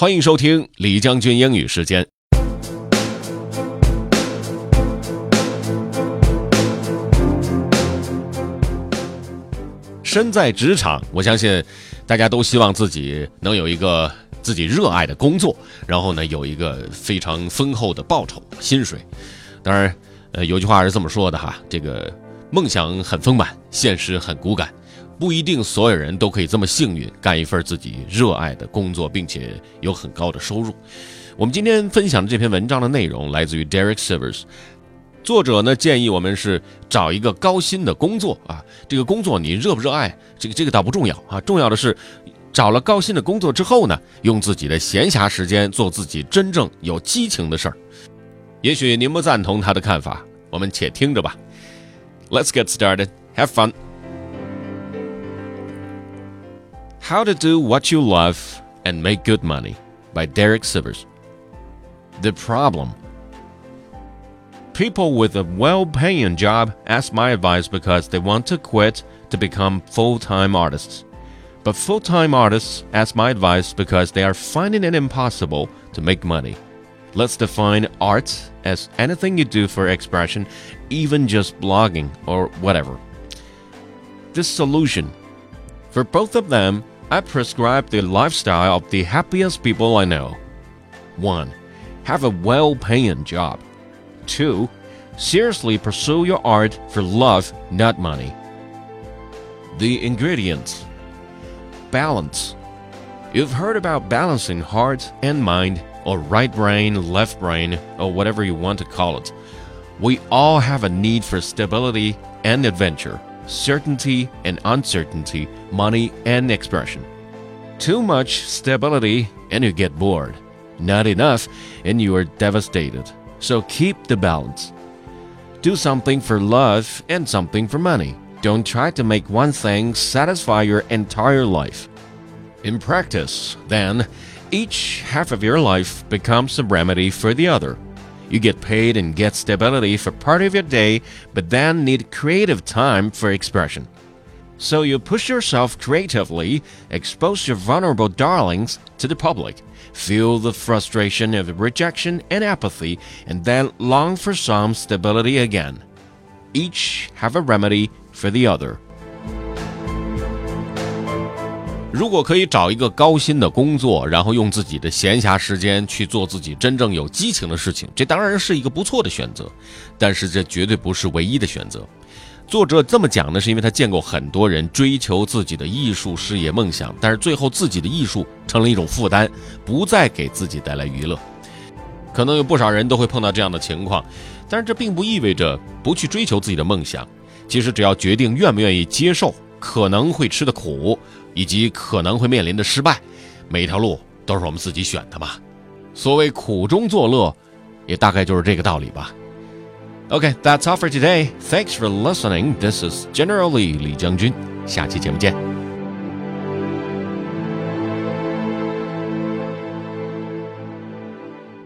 欢迎收听李将军英语时间。身在职场，我相信大家都希望自己能有一个自己热爱的工作，然后呢有一个非常丰厚的报酬、薪水。当然，呃，有句话是这么说的哈，这个梦想很丰满，现实很骨感。不一定所有人都可以这么幸运，干一份自己热爱的工作，并且有很高的收入。我们今天分享的这篇文章的内容来自于 Derek Sivers，作者呢建议我们是找一个高薪的工作啊，这个工作你热不热爱，这个这个倒不重要啊，重要的是找了高薪的工作之后呢，用自己的闲暇时间做自己真正有激情的事儿。也许您不赞同他的看法，我们且听着吧。Let's get started. Have fun. How to Do What You Love and Make Good Money by Derek Sivers. The problem People with a well paying job ask my advice because they want to quit to become full time artists. But full time artists ask my advice because they are finding it impossible to make money. Let's define art as anything you do for expression, even just blogging or whatever. This solution for both of them I prescribe the lifestyle of the happiest people I know. 1. Have a well paying job. 2. Seriously pursue your art for love, not money. The ingredients Balance. You've heard about balancing heart and mind, or right brain, left brain, or whatever you want to call it. We all have a need for stability and adventure certainty and uncertainty, money and expression. Too much stability and you get bored. Not enough and you are devastated. So keep the balance. Do something for love and something for money. Don't try to make one thing satisfy your entire life. In practice, then, each half of your life becomes a remedy for the other. You get paid and get stability for part of your day, but then need creative time for expression. So you push yourself creatively, expose your vulnerable darlings to the public, feel the frustration of rejection and apathy, and then long for some stability again. Each have a remedy for the other. 如果可以找一个高薪的工作，然后用自己的闲暇时间去做自己真正有激情的事情，这当然是一个不错的选择。但是这绝对不是唯一的选择。作者这么讲呢，是因为他见过很多人追求自己的艺术事业梦想，但是最后自己的艺术成了一种负担，不再给自己带来娱乐。可能有不少人都会碰到这样的情况，但是这并不意味着不去追求自己的梦想。其实只要决定愿不愿意接受可能会吃的苦。以及可能会面临的失败，每一条路都是我们自己选的嘛。所谓苦中作乐，也大概就是这个道理吧。OK，that's all for today. Thanks for listening. This is General Lee 李将军。下期节目见。